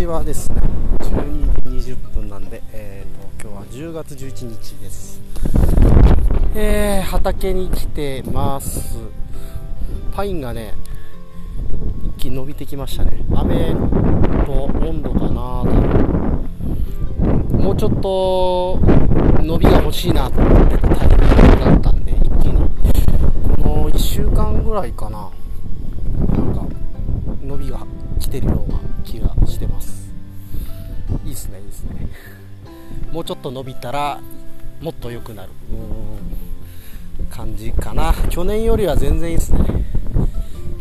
時はですね12時20分なんで、えーと、今日は10月11日です。えー、畑に来てます。パインがね一気に伸びてきましたね。雨と温度かなもうちょっと伸びが欲しいなと思ってたタイミングだったんで一気に。この1週間ぐらいかな。なんか伸びが来てるような気がもうちょっと伸びたらもっと良くなる。感じかな。去年よりは全然いいですね。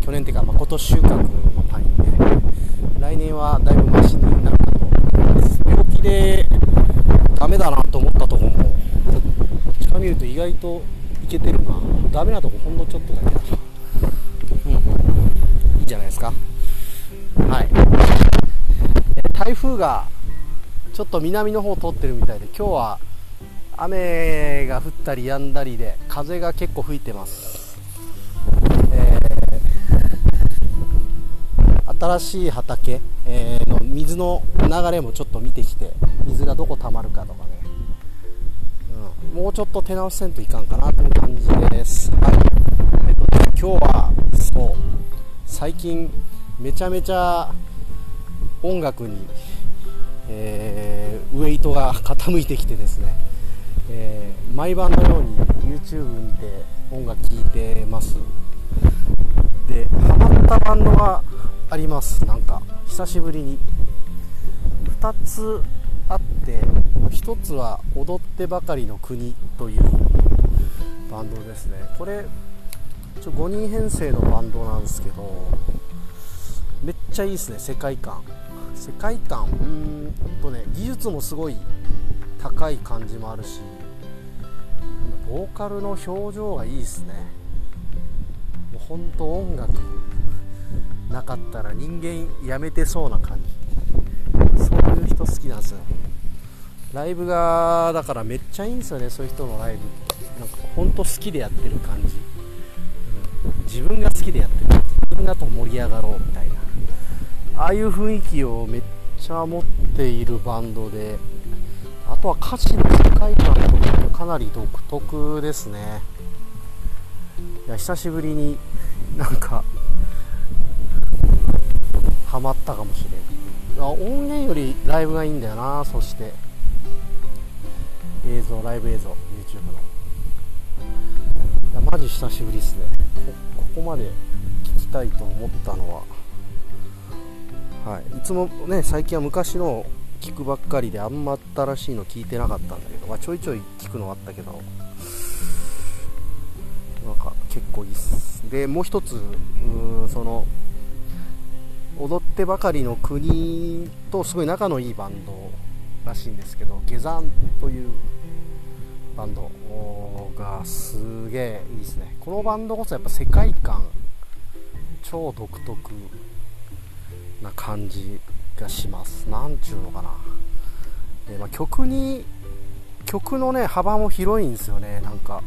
去年っていうか、まあ、今年収穫のパインで。来年はだいぶマシになるかと思います病気でダメだなと思ったとこも近見ると意外といけてるな。ダメなとこほんのちょっとだけだうん、いいじゃないですか。はい。台風がちょっと南の方通ってるみたいで今日は雨が降ったり止んだりで風が結構吹いてます、えー、新しい畑、えー、の水の流れもちょっと見てきて水がどこ溜まるかとかね、うん、もうちょっと手直せんといかんかなという感じです、はい。えっと、今日はそう最近めちゃめちゃ音楽に、えー、ウエイトが傾いてきてですね、えー、毎晩のように YouTube にて音楽聴いてます。でハマったバンドがあります。なんか久しぶりに。2つあって1つは「踊ってばかりの国」というバンドですね。これちょ5人編成のバンドなんですけどめっちゃいいですね世界観。世界観うんとね技術もすごい高い感じもあるしボーカルの表情がいいですね。もうほんと音楽なかったら人間やめてそうな感じ。そういう人好きなんですよ。ライブがだからめっちゃいいんですよねそういう人のライブって。なんかほんと好きでやってる感じ、うん、自分が好きでやってる。自分がと盛り上がろうみたいな。ああいう雰囲気をめっちゃ持っているバンドであとは歌詞の世界観がかかなり独特ですね。いや久しぶりになんかハマったかもしれん。音源よりライブがいいんだよなそして。映像ライブ映像 YouTube の。いやマジ久しぶりですね。ここまで聞きたいと思ったのは。はい、いつもね最近は昔の聞くばっかりであんま新しいの聞いてなかったんだけど、まあ、ちょいちょい聞くのはあったけどなんか結構いいっす。でもう一つその踊ってばかりの国とすごい仲のいいバンドらしいんですけど下山というバンドがすげえいいですね。このバンドこそやっぱ世界観超独特。な感じがします。なんちゅうのかな、えー、まあ、曲に曲のね幅も広いんですよね。なんか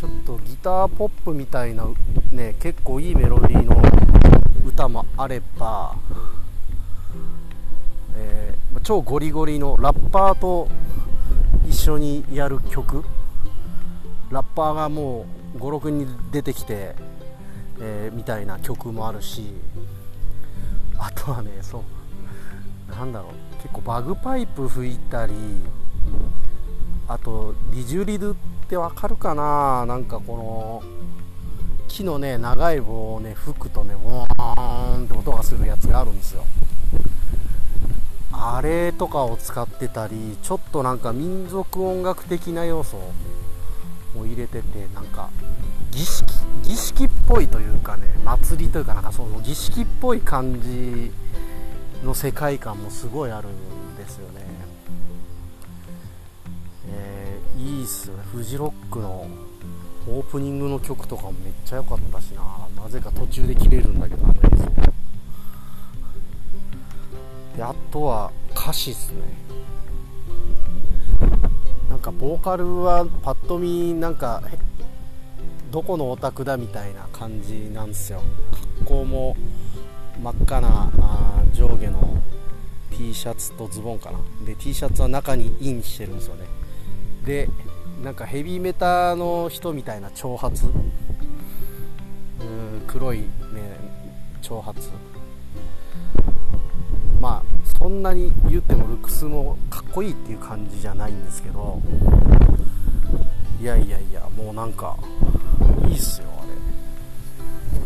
ちょっとギターポップみたいなね結構いいメロディーの歌もあれば、えー、超ゴリゴリのラッパーと一緒にやる曲。ラッパーがもう56人出てきて、えー、みたいな曲もあるしあとはねそうなんだろう結構バグパイプ吹いたりあとリジュリドってわかるかななんかこの木のね長い棒をね吹くとねボーンって音がするやつがあるんですよ。あれとかを使ってたりちょっとなんか民族音楽的な要素を入れててなんか儀式儀式っぽいというかね祭りというかなんかその儀式っぽい感じの世界観もすごいあるんですよね、えー、いいっすよね。フジロックのオープニングの曲とかもめっちゃ良かったしな。なぜか途中で切れるんだけどあの映像。であとは歌詞っすね。なんかボーカルはパッと見なんかどこのお宅だみたいな感じなんですよ。格好も真っ赤なあ上下の T シャツとズボンかな。で T シャツは中にインしてるんですよね。でなんかヘビーメタの人みたいな長髪。黒いね長髪。まあそんなに言ってもルックスもかっこいいっていう感じじゃないんですけど。いやいやいやもうなんかいいっすよあれ。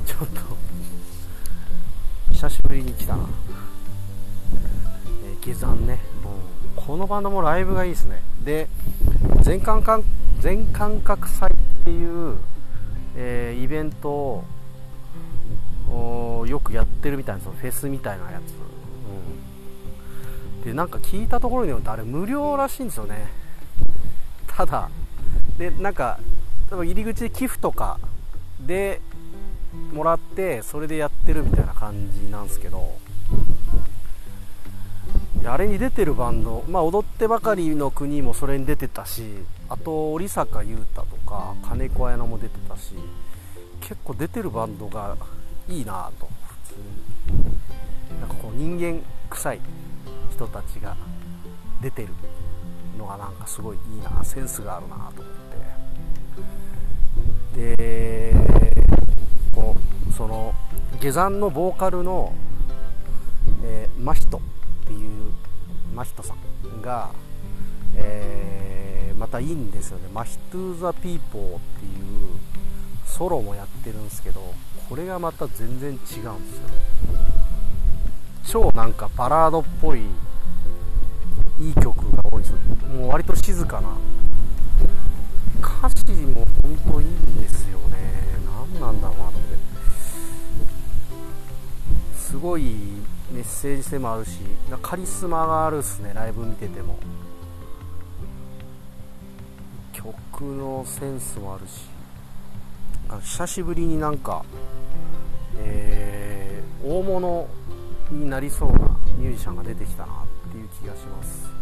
ちょっと。久しぶりに来たな、えー、下山ね、う、このバンドもライブがいいですね。で全感覚全感覚祭っていう、えー、イベントをよくやってるみたいなフェスみたいなやつ、うん、でなんか聞いたところによるとあれ無料らしいんですよね。ただでなんか入り口で寄付とかでもらってそれでやってるみたいな感じなんですけど。あれに出てるバンド、まあ、踊ってばかりの国もそれに出てたしあと織坂優太とか金子綾乃も出てたし結構出てるバンドがいいなと普通に。なんかこう人間臭い人たちが出てるのがなんかすごいいいなセンスがあるなと思って。でこうその下山のボーカルの、えー、真人っていう真人さんが、えー、またいいんですよね「マヒトゥーザ・ピーポー」っていうソロもやってるんですけどこれがまた全然違うんですよ。超なんかバラードっぽいいい曲が多いですもう割と静かな歌詞も本当いいんですよね。何なんだろうなと思ってすごいメッセージ性もあるしカリスマがあるっすねライブ見てても。曲のセンスもあるし。久しぶりになんか、えー、大物になりそうなミュージシャンが出てきたなっていう気がします。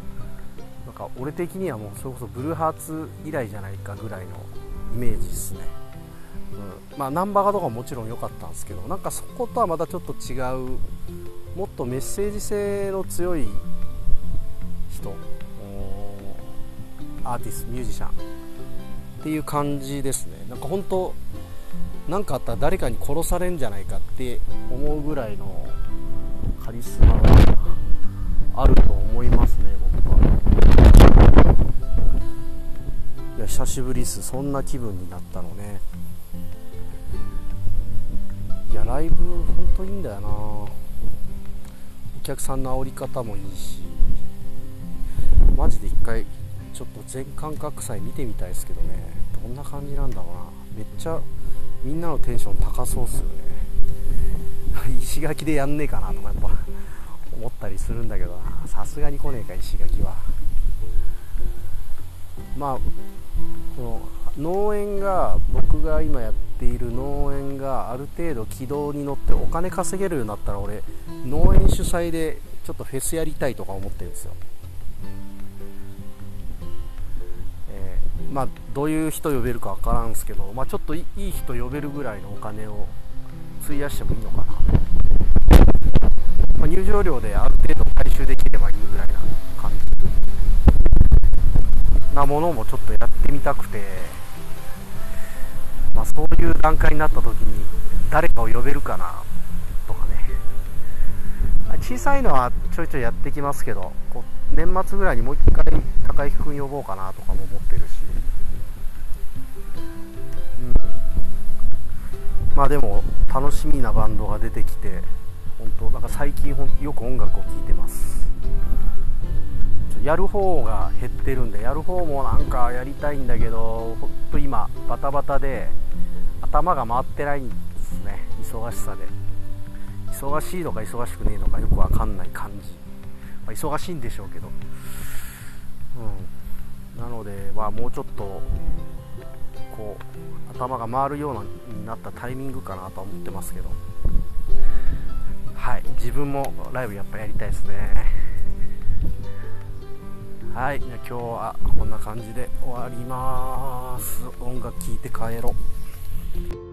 なんか俺的にはもうそれこそブルーハーツ以来じゃないかぐらいのイメージですね、うん、まあナンバーガーとかももちろん良かったんですけどなんかそことはまたちょっと違うもっとメッセージ性の強い人。アーティストミュージシャンっていう感じですね。なんか本当何かあったら誰かに殺されんじゃないかって思うぐらいのカリスマがあると思います。久しぶりっす。そんな気分になったのね。いやライブ本当いいんだよな。お客さんの煽り方もいいし。マジで一回ちょっと全感覚祭見てみたいですけどね。どんな感じなんだろうな。めっちゃみんなのテンション高そうっすよね。石垣でやんねえかなとかやっぱ思ったりするんだけどな。さすがに来ねえか石垣は。まあこの農園が僕が今やっている農園がある程度軌道に乗ってお金稼げるようになったら俺農園主催でちょっとフェスやりたいとか思ってるんですよ、えー、まあどういう人呼べるか分からんすけど、まあ、ちょっといい人呼べるぐらいのお金を費やしてもいいのかな、まあ、入場料である程度回収できればいいぐらいな感じ。なものもちょっとやってみたくて、まあ、そういう段階になった時に誰かを呼べるかなとかね。小さいのはちょいちょいやってきますけどこう年末ぐらいにもう一回高木君呼ぼうかなとかも思ってるし、うん、まあでも楽しみなバンドが出てきて本当なんか最近よく音楽を聴いてます。やる方が減ってるんでやる方もなんかやりたいんだけどほんと今バタバタで頭が回ってないんですね。忙しさで。忙しいのか忙しくねえのかよくわかんない感じ、まあ、忙しいんでしょうけど。うん。なので、まあ、もうちょっとこう頭が回るようになったタイミングかなとは思ってますけど。はい。自分もライブやっぱやりたいですね。はいじゃ今日はこんな感じで終わります。音楽聴いて帰ろう。